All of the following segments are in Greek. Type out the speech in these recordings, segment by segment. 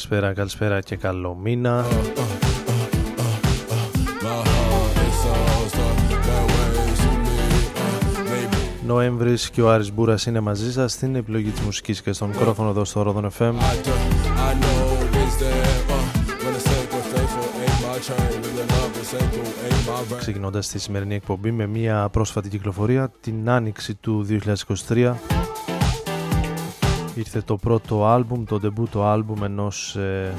καλησπέρα, καλησπέρα και καλό μήνα. Νοέμβρης και ο Άρης Μπούρας είναι μαζί σας στην επιλογή της μουσικής και στον μικρόφωνο εδώ στο Ρόδον FM. Ξεκινώντας τη σημερινή εκπομπή με μια πρόσφατη κυκλοφορία την άνοιξη του 2023 ήρθε το πρώτο άλμπουμ, το debut άλμπουμ ενός ε,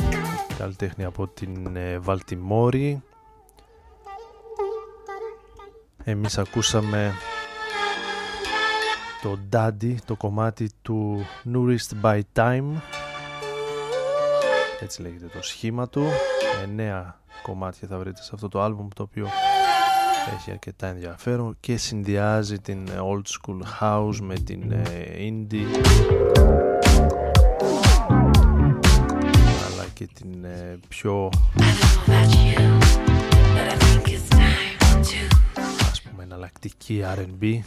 καλλιτέχνη από την ε, Βαλτιμόρη. Εμείς ακούσαμε το Daddy, το κομμάτι του Nourished by Time. Έτσι λέγεται το σχήμα του. Εννέα κομμάτια θα βρείτε σε αυτό το άλμπουμ το οποίο έχει αρκετά ενδιαφέρον και συνδυάζει την ε, old school house με την ε, indie. Αλλά και την ε, πιο ας πούμε εναλλακτική R&B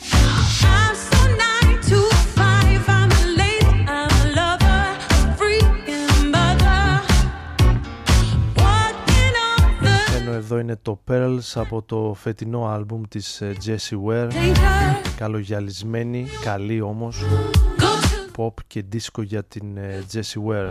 εδώ είναι το Pearls από το φετινό άλμπουμ της ε, Jessie Ware. Καλογιαλισμένη, καλή όμως. Pop και disco για την ε, Jessie Ware.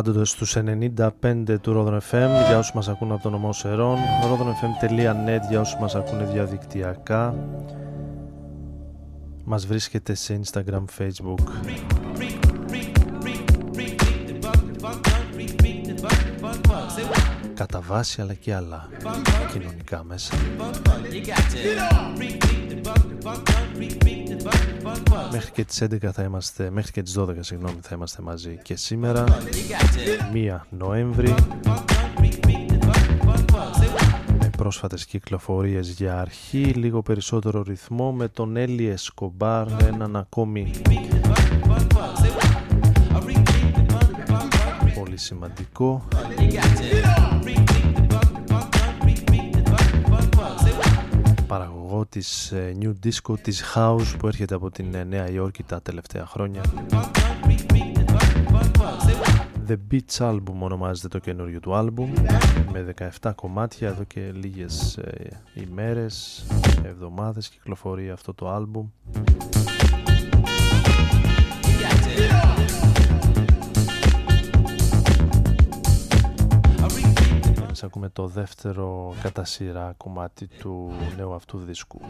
Συντονισμένοι πάντοτε στους 95 του Rodon FM για όσους μας ακούν από το νομό Σερών rodonfm.net για όσους μας ακούνε διαδικτυακά. Μας βρίσκεται σε Instagram, Facebook κατά βάση αλλά και άλλα κοινωνικά μέσα. Μέχρι και τις 11 θα είμαστε, μέχρι και τις 12 συγγνώμη θα είμαστε μαζί και σήμερα. 1 Νοέμβρη με πρόσφατες κυκλοφορίες για αρχή λίγο περισσότερο ρυθμό με τον Έλλη Εσκομπάρ έναν ακόμη πολύ σημαντικό παραγωγό της ε, New Disco της House που έρχεται από την ε, Νέα Υόρκη τα τελευταία χρόνια. The Beach Album ονομάζεται το καινούριο του άλμπουμ με 17 κομμάτια εδώ και λίγες ε, ημέρες, εβδομάδες κυκλοφορεί αυτό το άλμπουμ ακούμε το δεύτερο κατά σειρά κομμάτι του νέου αυτού δίσκου.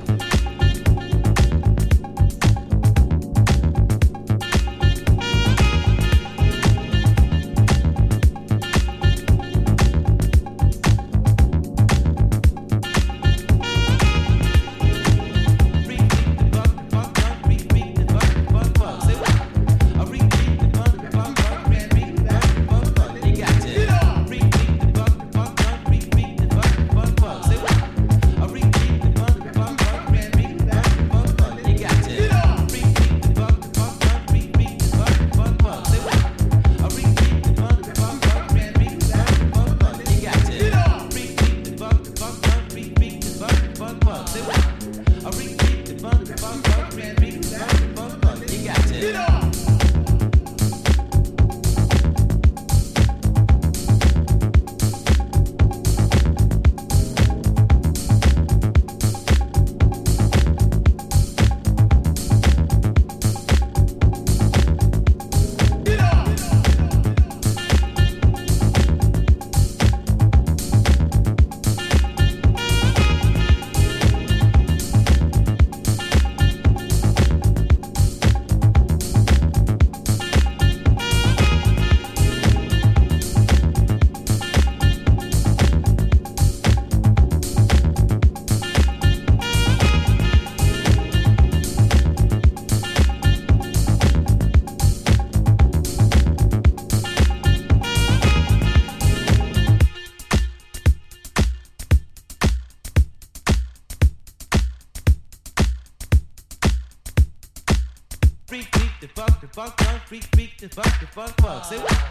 the funk, the funk, funk. Say what?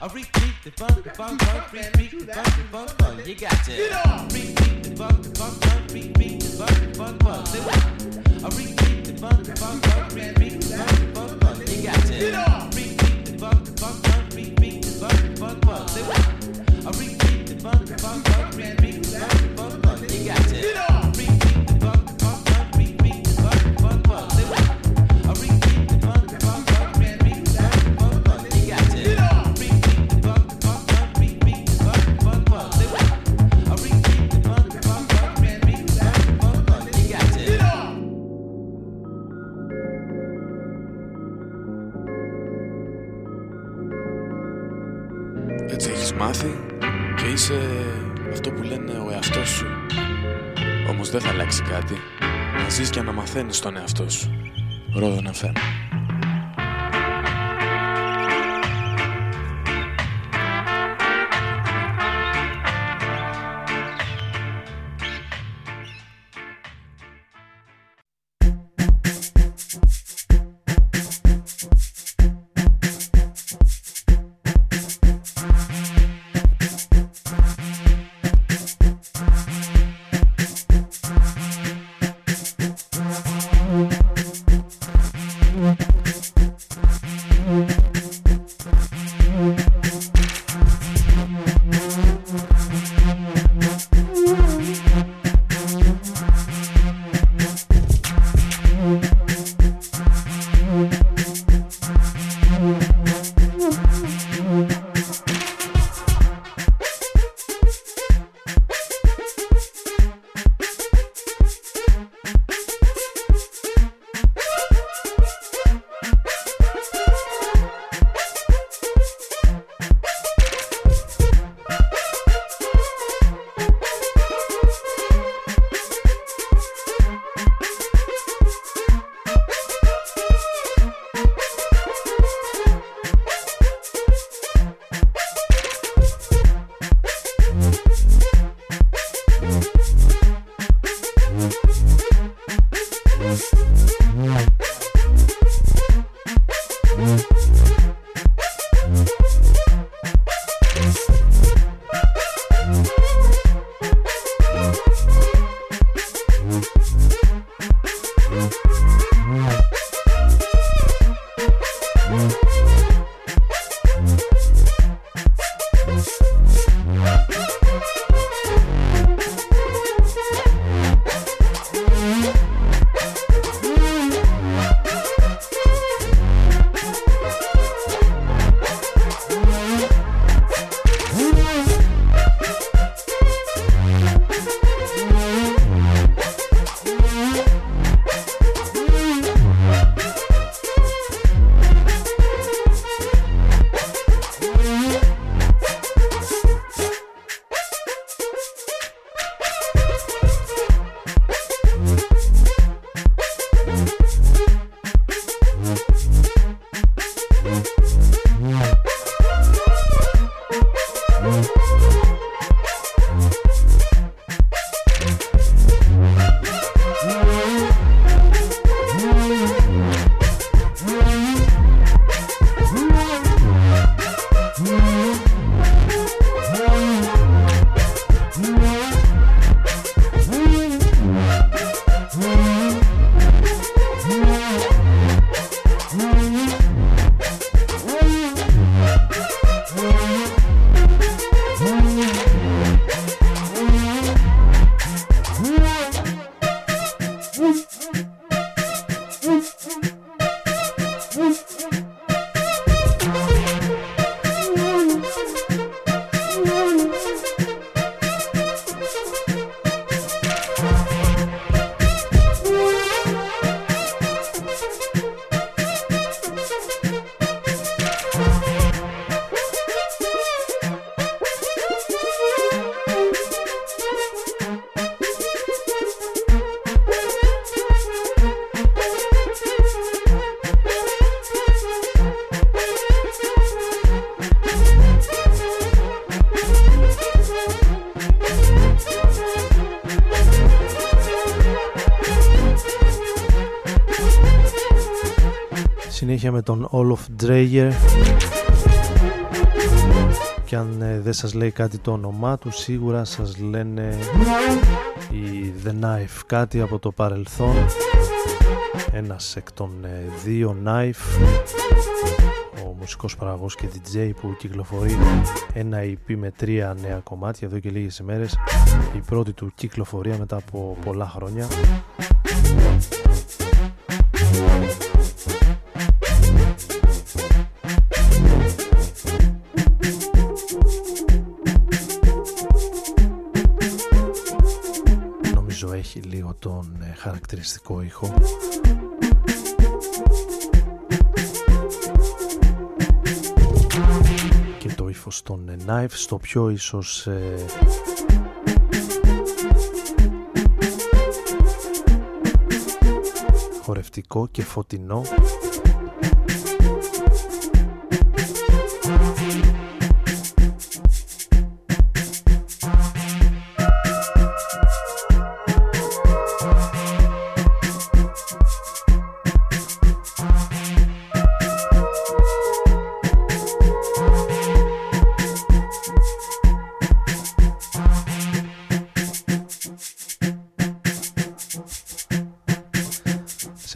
I repeat the funk, the funk, funk. Repeat the funk, the funk, funk. You got to. Repeat the funk, the funk, funk. Repeat the funk, the funk, funk. Say what? I repeat the funk, the funk, funk. Repeat the funk, the funk, funk. You got to. Repeat the funk, the funk, funk. Repeat the funk, the funk, funk. Say what? I repeat the funk, the funk, funk. Repeat the funk, the funk, funk. You got to. Και να μαθαίνεις τον εαυτό σου. Ρόδο να τον Olaf Dreyer. Και αν ε, δεν σας λέει κάτι το όνομά του σίγουρα σας λένε η The Knife. Κάτι από το παρελθόν. Ένας εκ των ε, δύο Knife. Ο μουσικός παραγωγός και DJ που κυκλοφορεί ένα EP με τρία νέα κομμάτια εδώ και λίγες ημέρες. Η πρώτη του κυκλοφορία μετά από πολλά χρόνια χαρακτηριστικό ήχο. Και το ύφος των ε, Knife στο πιο ίσως ε, χορευτικό και φωτεινό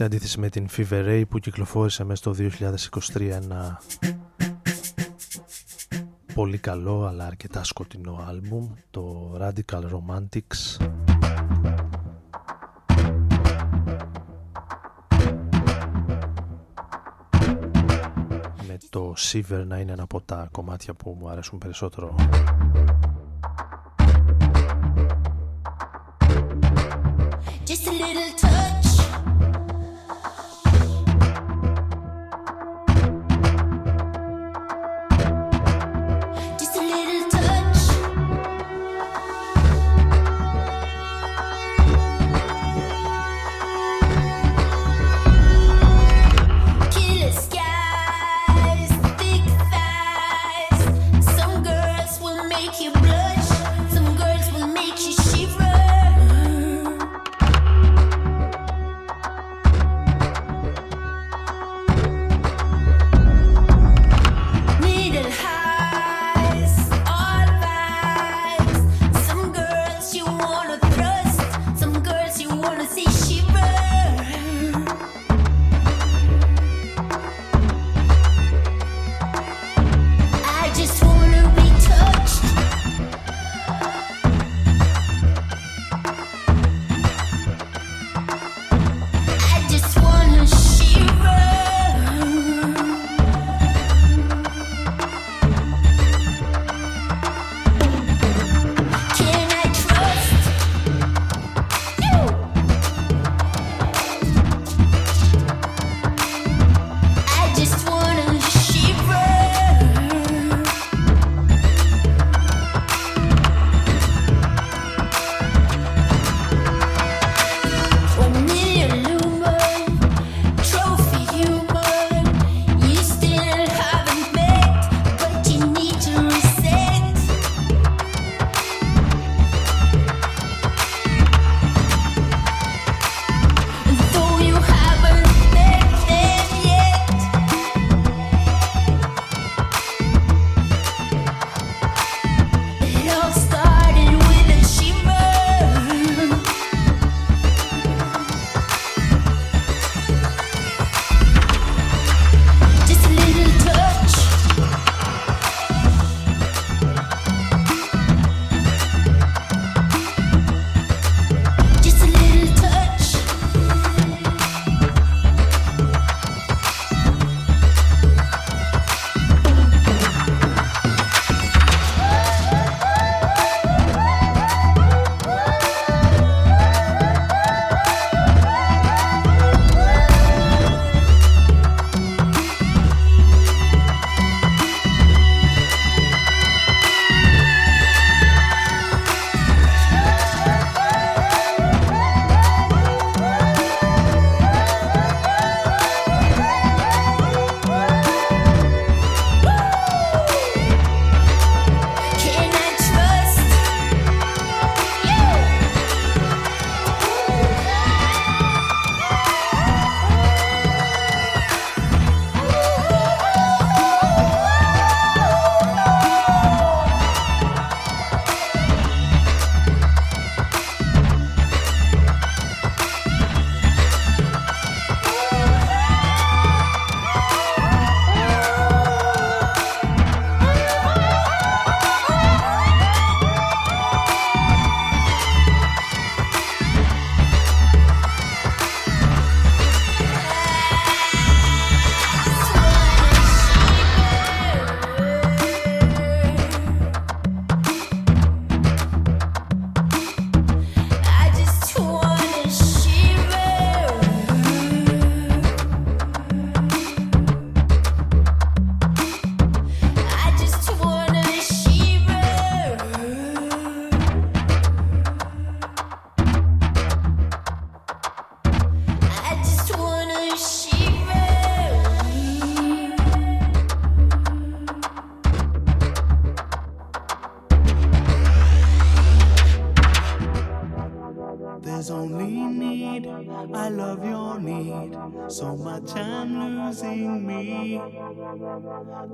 αντίθεση με την Fever Ray που κυκλοφόρησε μέσα στο 2023 ένα πολύ καλό αλλά αρκετά σκοτεινό άλμπουμ το Radical Romantics. Με το Siver να είναι ένα από τα κομμάτια που μου αρέσουν περισσότερο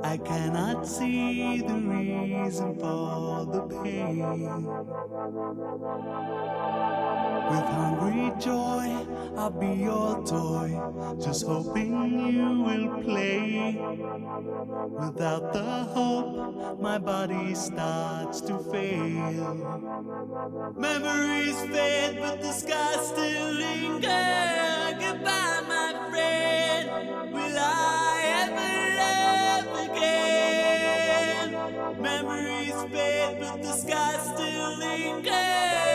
I cannot see the reason for the pain. With hungry joy, I'll be your toy, just hoping you will play. Without the hope, my body starts to fail. Memories fade, but the sky still lingers. Goodbye, my friend. Will I Memories fade, but the sky still lingers.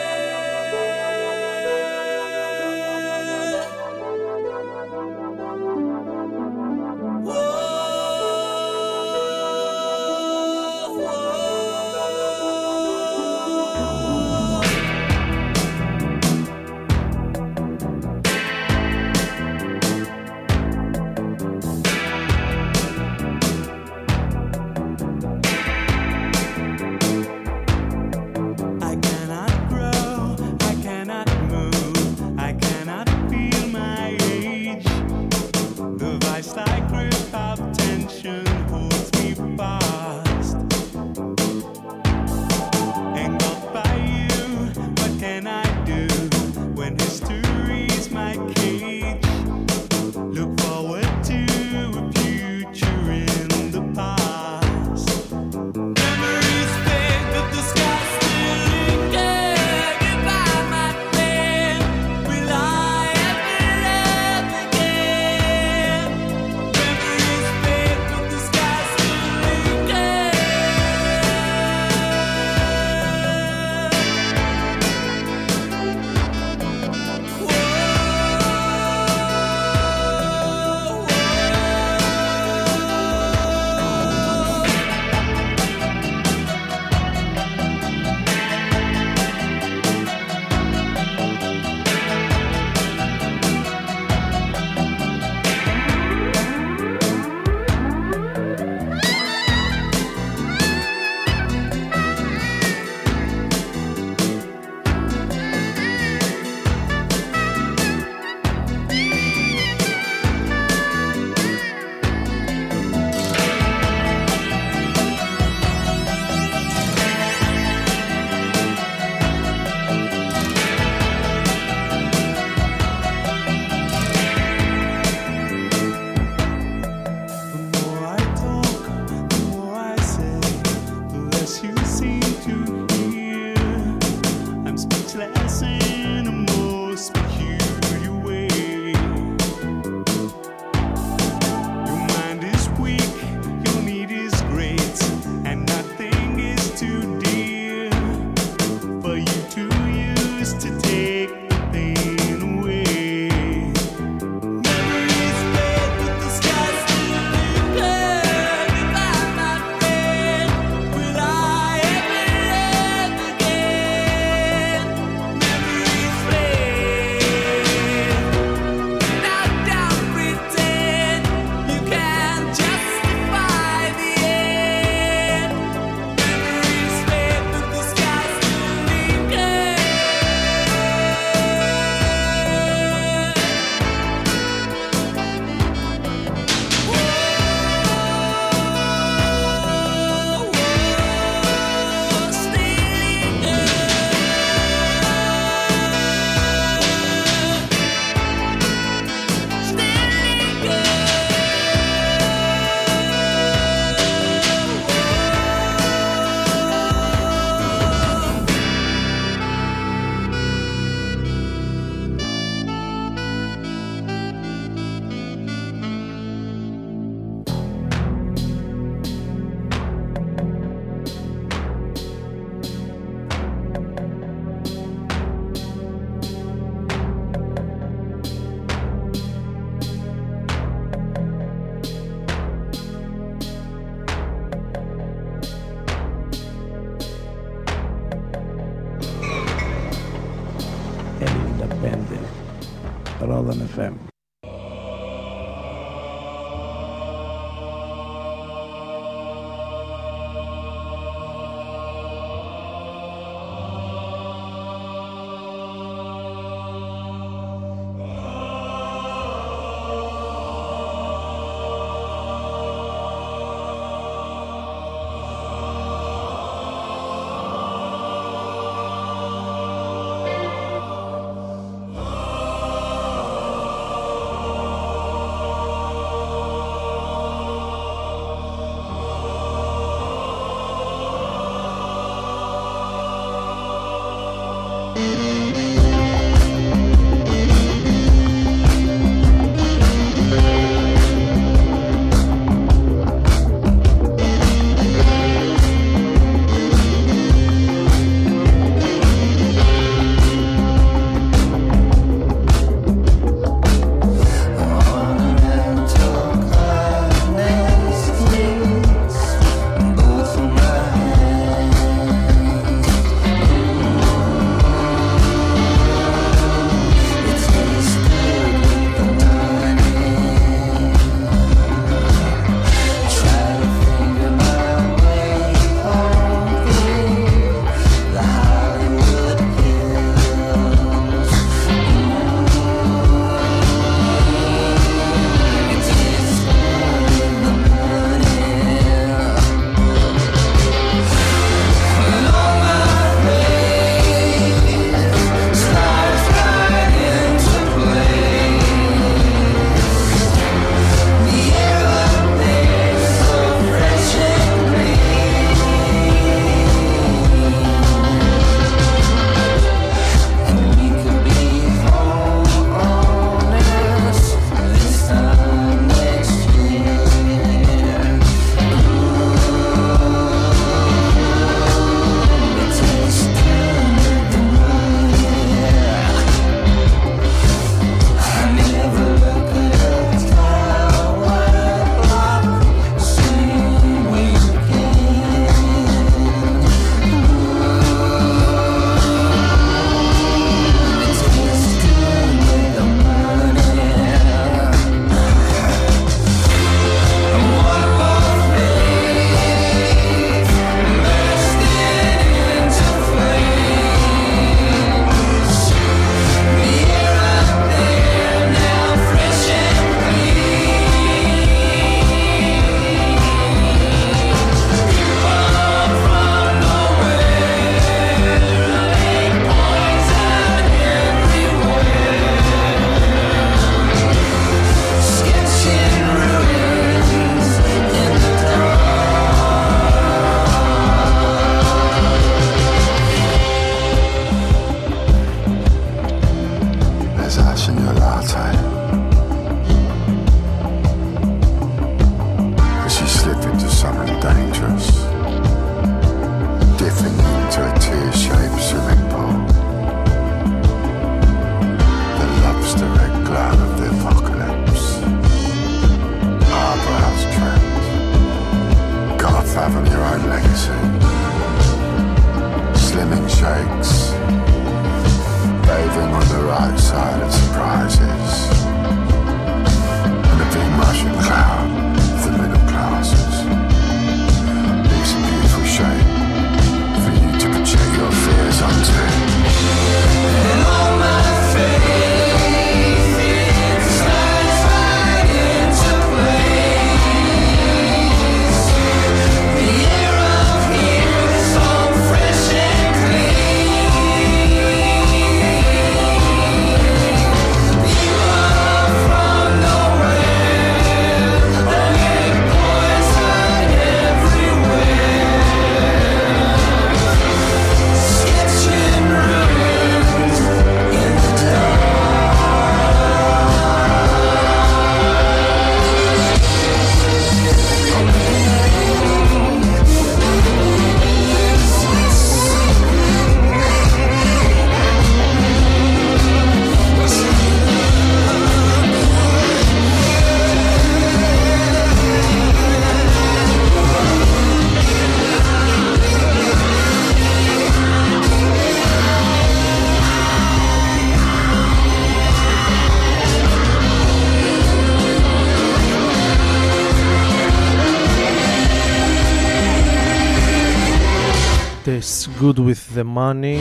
the money.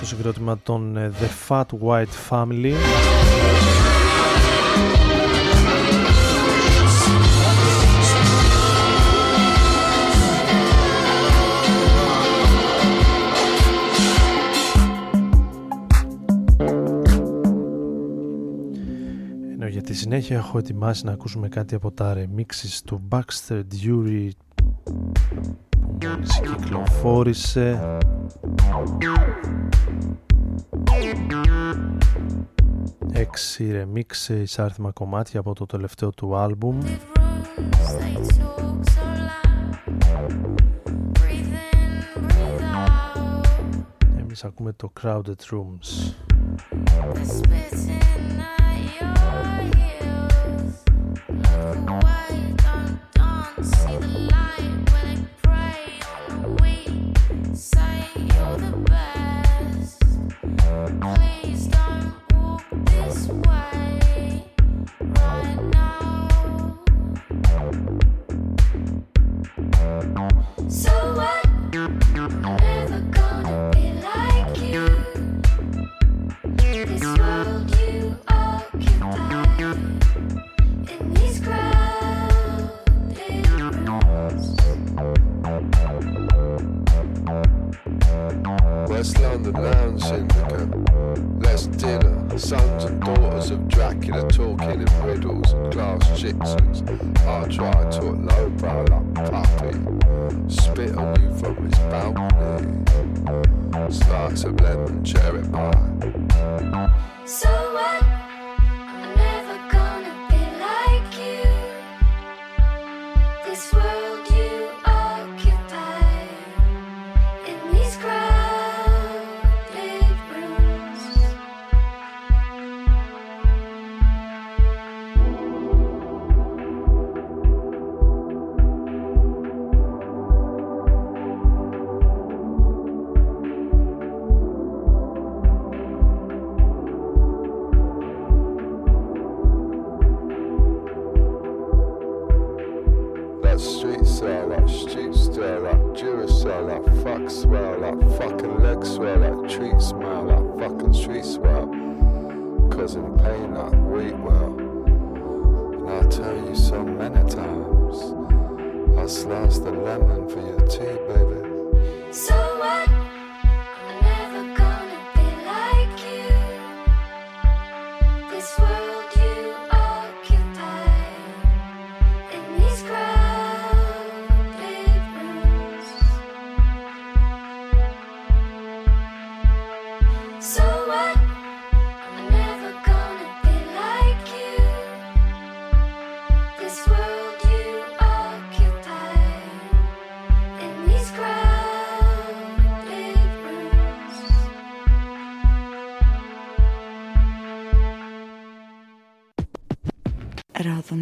Το συγκρότημα των ε, The Fat White Family. Συνέχεια έχω ετοιμάσει να ακούσουμε κάτι από τα remixes του Baxter Dury που μόλις κυκλοφόρησε έξι remix εισάρθημα κομμάτια από το τελευταίο του άλμπουμ They talk so loud. Breathe in, breathe out. εμείς ακούμε το Crowded Rooms They're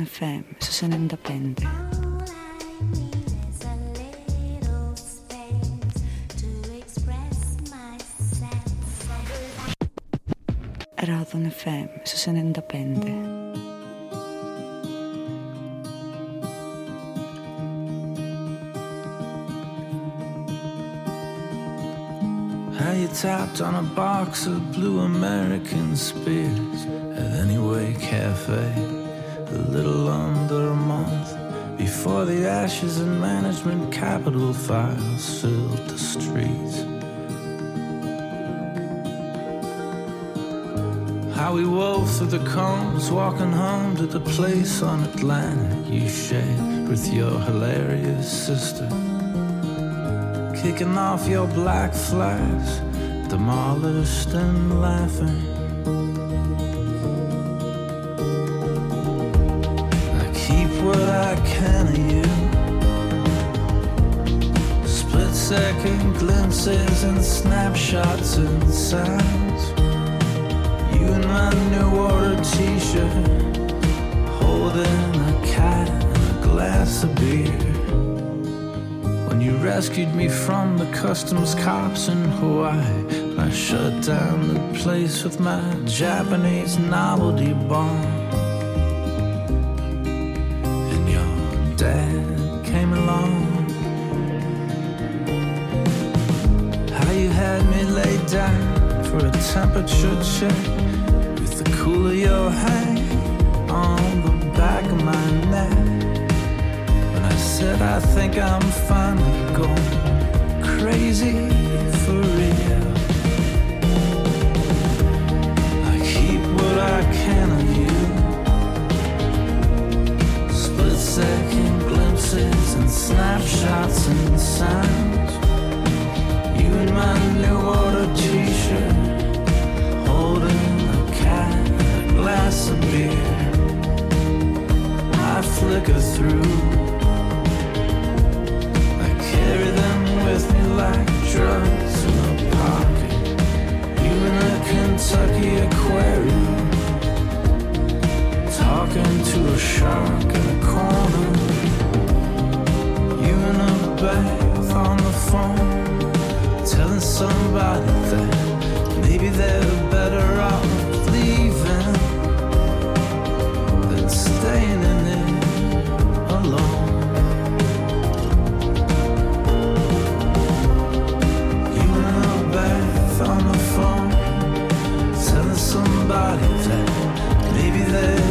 FM su so Senenda Pende. Radon FM su so 95. How you tapped on a box of blue American spears at Anyway Cafe a little under a month before the ashes and management capital files filled the streets. How we wove through the combs, walking home to the place on Atlantic you shared with your hilarious sister kicking off your black flags, demolished and laughing. Of you. Split second glimpses and snapshots and sounds. You in my new order t shirt, holding a cat and a glass of beer. When you rescued me from the customs cops in Hawaii, I shut down the place with my Japanese novelty bomb. Down for a temperature check with the cool of your hand on the back of my neck. When I said I think I'm finally going crazy for real. I keep what I can of you. Split second glimpses and snapshots and sounds. In my new t-shirt, holding a cat, a glass of beer. I flicker through. I carry them with me like drugs in a pocket. You in a Kentucky aquarium, talking to a shark in a corner. You in a bath on the phone, telling somebody that maybe they're better off leaving than staying in it alone. You in a bath on the phone, telling somebody that maybe they're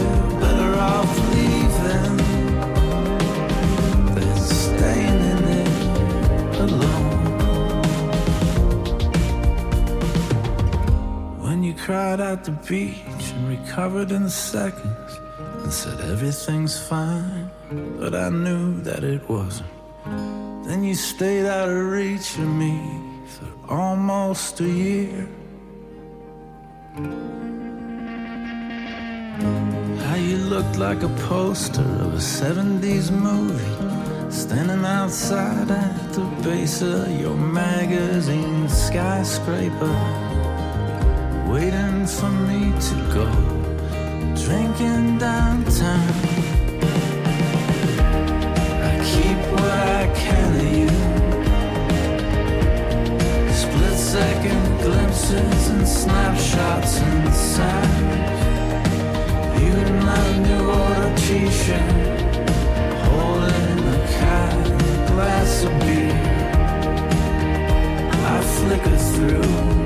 Cried at the beach and recovered in seconds and said everything's fine, but I knew that it wasn't. Then you stayed out of reach of me for almost a year. How you looked like a poster of a 70s movie, standing outside at the base of your magazine skyscraper, waiting for me to go drinking downtown. I keep what I can of you. Split second glimpses and snapshots sounds. You in my new order t-shirt, holding a cat a glass of beer. I flicker through.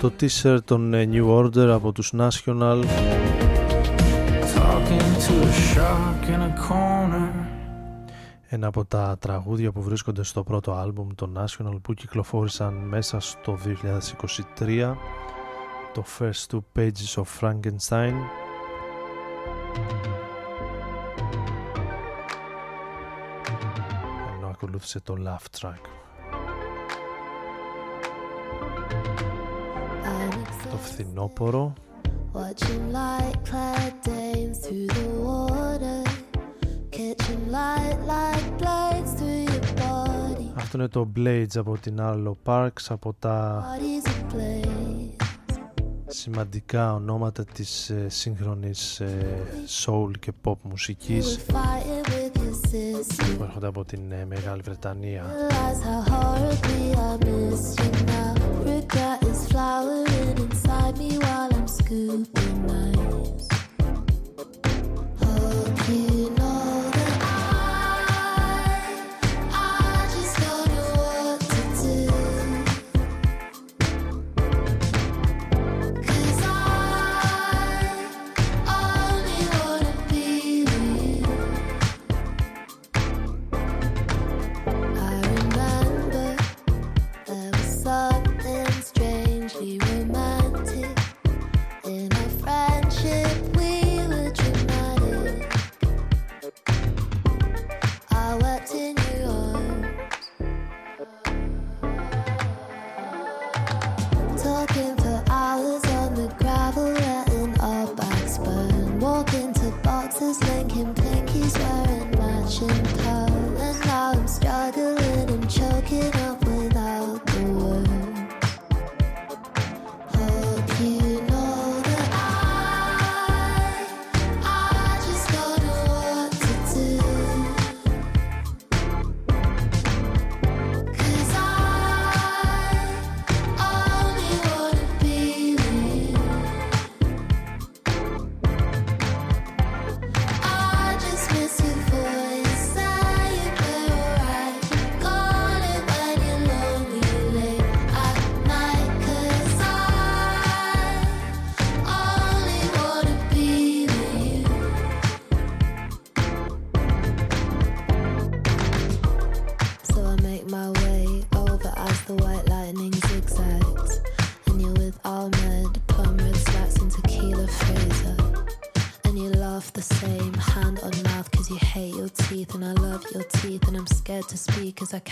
Το τίσερ των ε, New Order από τους National. Ένα από τα τραγούδια που βρίσκονται στο πρώτο άλμπουμ των National που κυκλοφόρησαν μέσα στο 2023 το First Two Pages of Frankenstein ενώ ακολούθησε το Laugh Track το φθινόπωρο Watching light clad dames through the water, catching light like blades through your body. αυτό είναι το Blades από την Arlo Parks από τα Bodies ablaze. Σημαντικά ονόματα της ε, σύγχρονης ε, soul και pop μουσικής Fighting with your sister. που έρχονται από την ε, Μεγάλη Βρετανία. Realize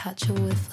catch a whiff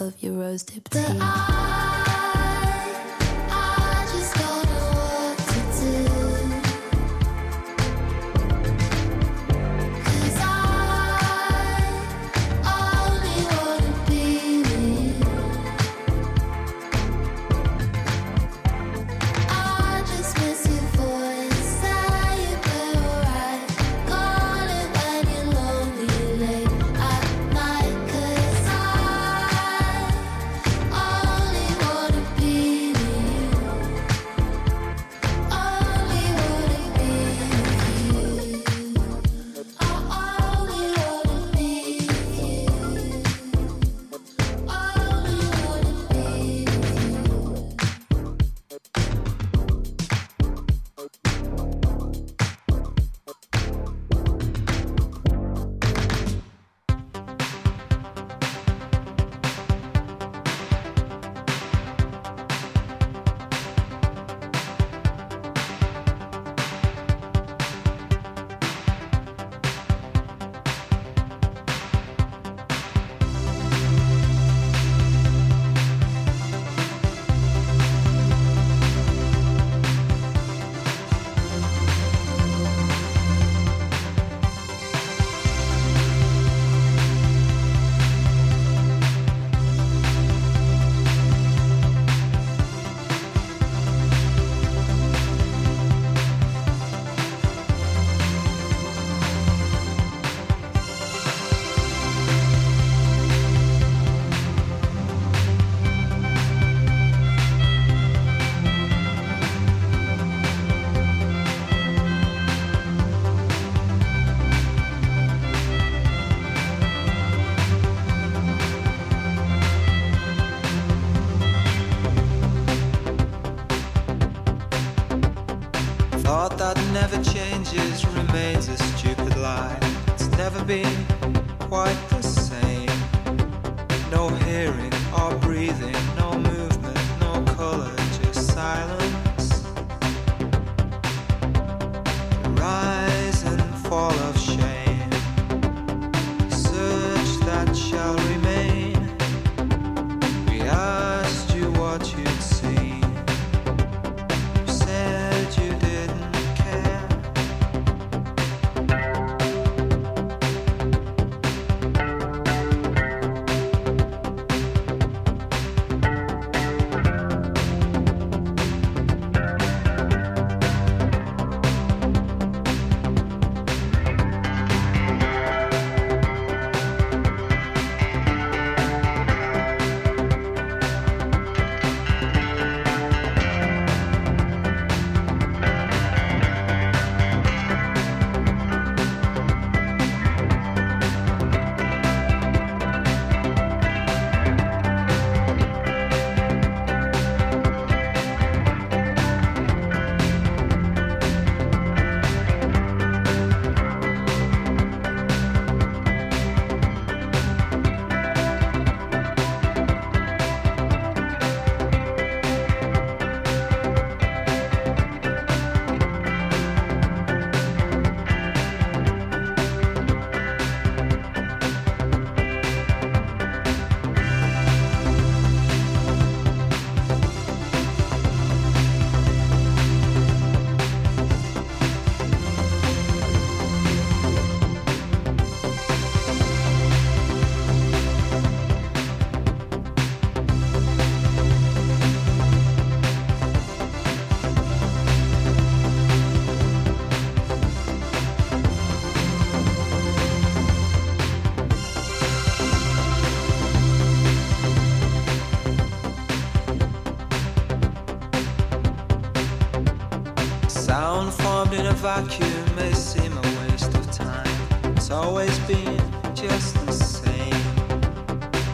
vacuum may seem a waste of time. It's always been just the same.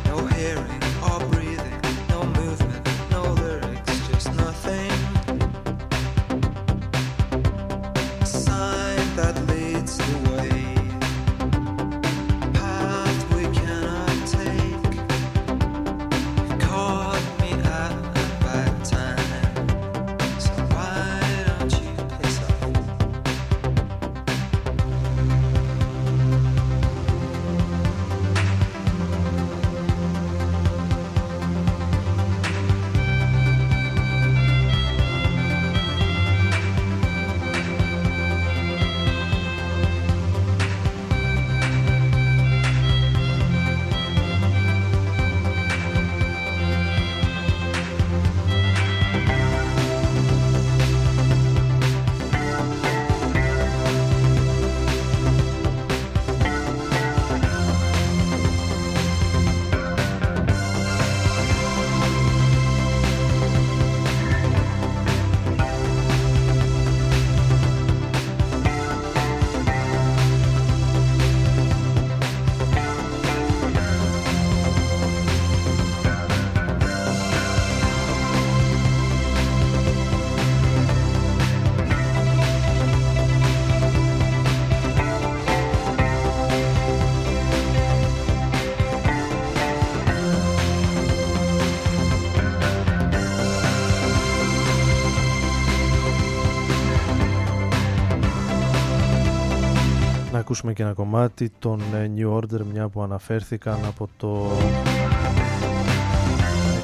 No hearing or breathing, no movement, no lyrics, just nothing. A sign that. Ακούσουμε και ένα κομμάτι των ε, New Order μια που αναφέρθηκαν από το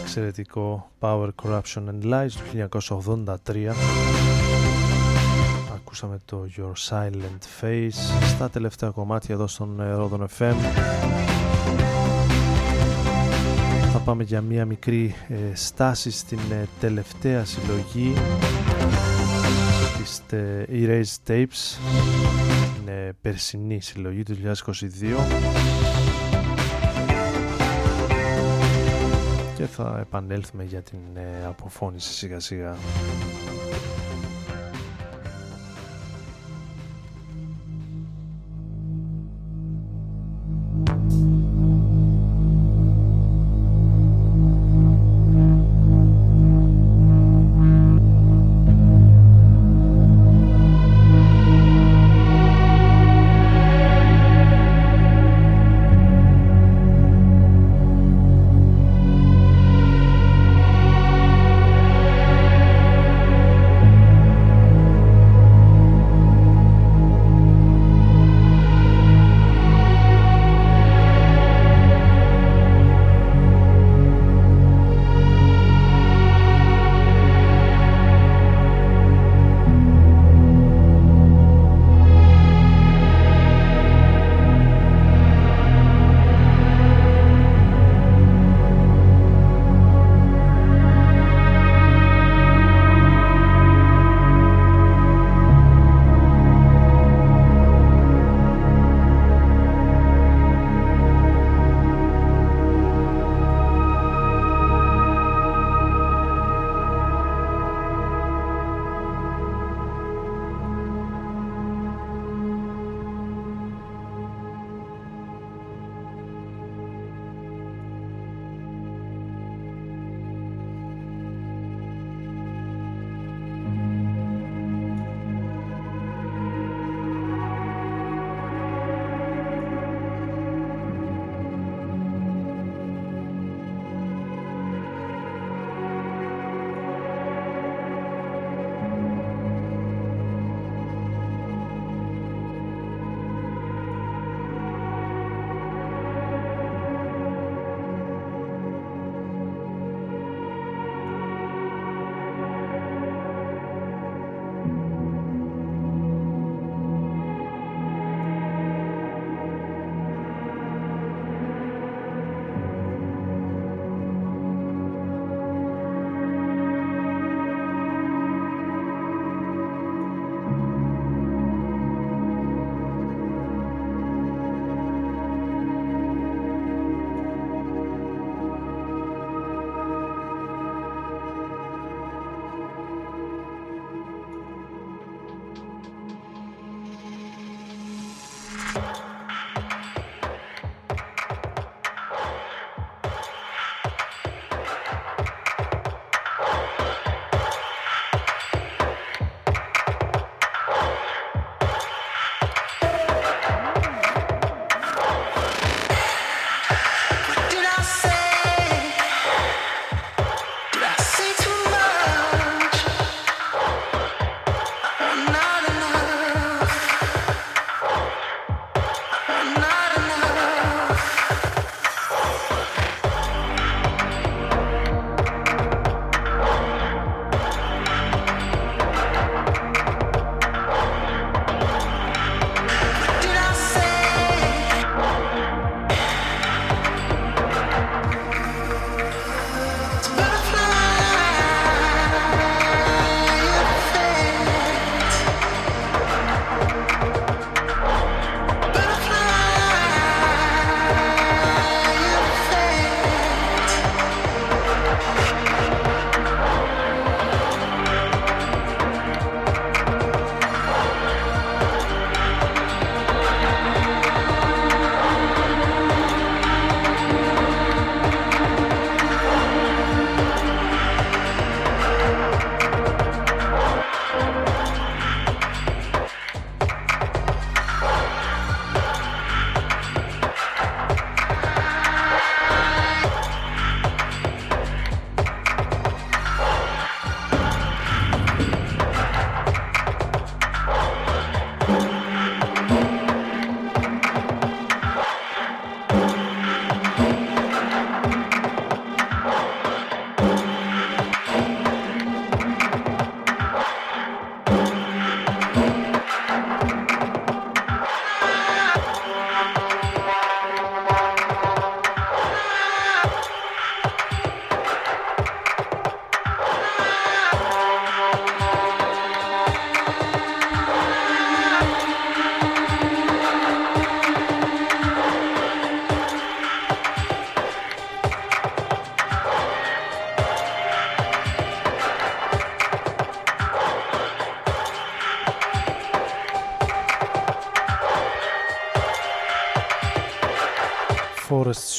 εξαιρετικό Power Corruption and Lies του 1983 ακούσαμε το Your Silent Face στα τελευταία κομμάτια εδώ στον ε, Rodon FM θα πάμε για μια μικρή ε, στάση στην ε, τελευταία συλλογή της ε, Erased Tapes. την ε, περσινή συλλογή του 2022 και θα επανέλθουμε για την ε, αποφώνηση σιγά σιγά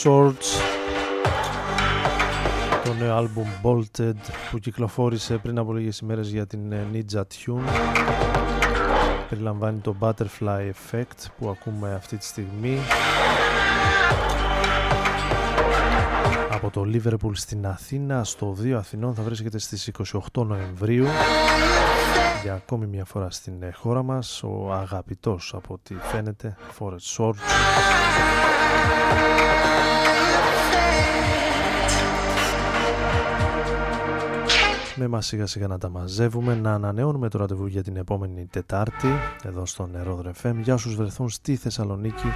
Swords. Το νέο άλμπουμ Bolted που κυκλοφόρησε πριν από λίγες ημέρες για την ε, Ninja Tune. Περιλαμβάνει το Butterfly Effect που ακούμε αυτή τη στιγμή. Από το Liverpool στην Αθήνα στο 2 Αθηνών θα βρίσκεται στις 28 Νοεμβρίου για ακόμη μια φορά στην ε, χώρα μας ο αγαπητός από ό,τι φαίνεται Forest Swords με μας σιγά σιγά να τα μαζεύουμε να ανανεώνουμε το ραντεβού για την επόμενη Τετάρτη εδώ στο Νερό FM για όσους βρεθούν στη Θεσσαλονίκη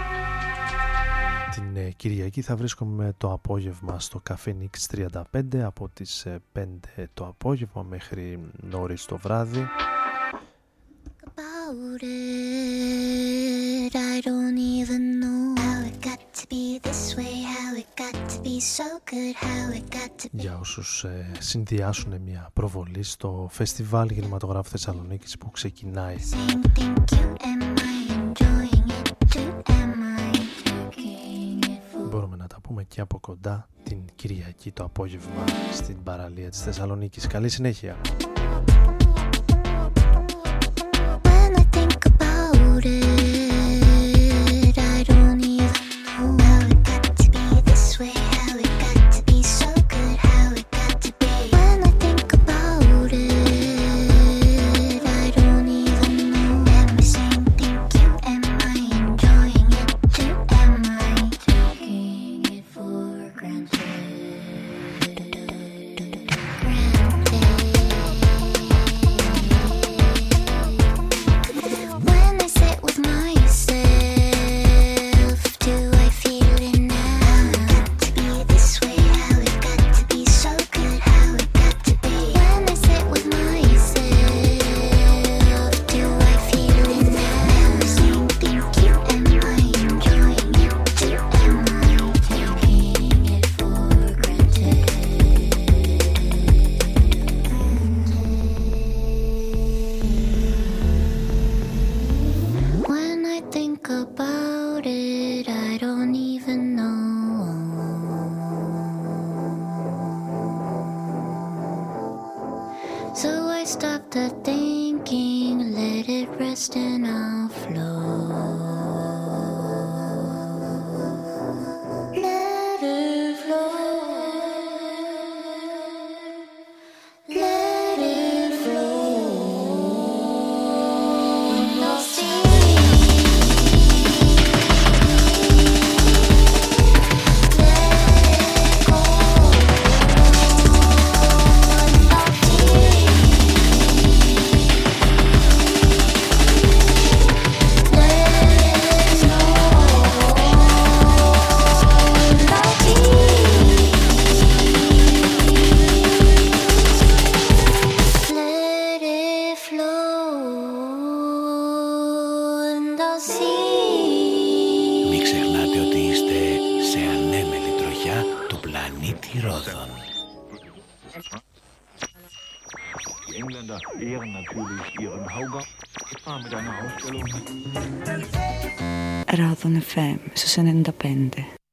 την ε, Κυριακή θα βρίσκομαι το απόγευμα στο Café Nix 35 από τις 5 το απόγευμα μέχρι νωρίς το βράδυ about it. I don't even know how it got to be this way, how it got to be so good, how it got to be. για όσους ε, συνδυάσουν μια προβολή στο Φεστιβάλ Κινηματογράφου Θεσσαλονίκης που ξεκινάει Same thing cute, am I enjoying it too? Am I taking it for; Μπορούμε να τα πούμε και από κοντά την Κυριακή το απόγευμα στην παραλία της Θεσσαλονίκης. Καλή συνέχεια! notice Cioè, FM, su se ne indapende.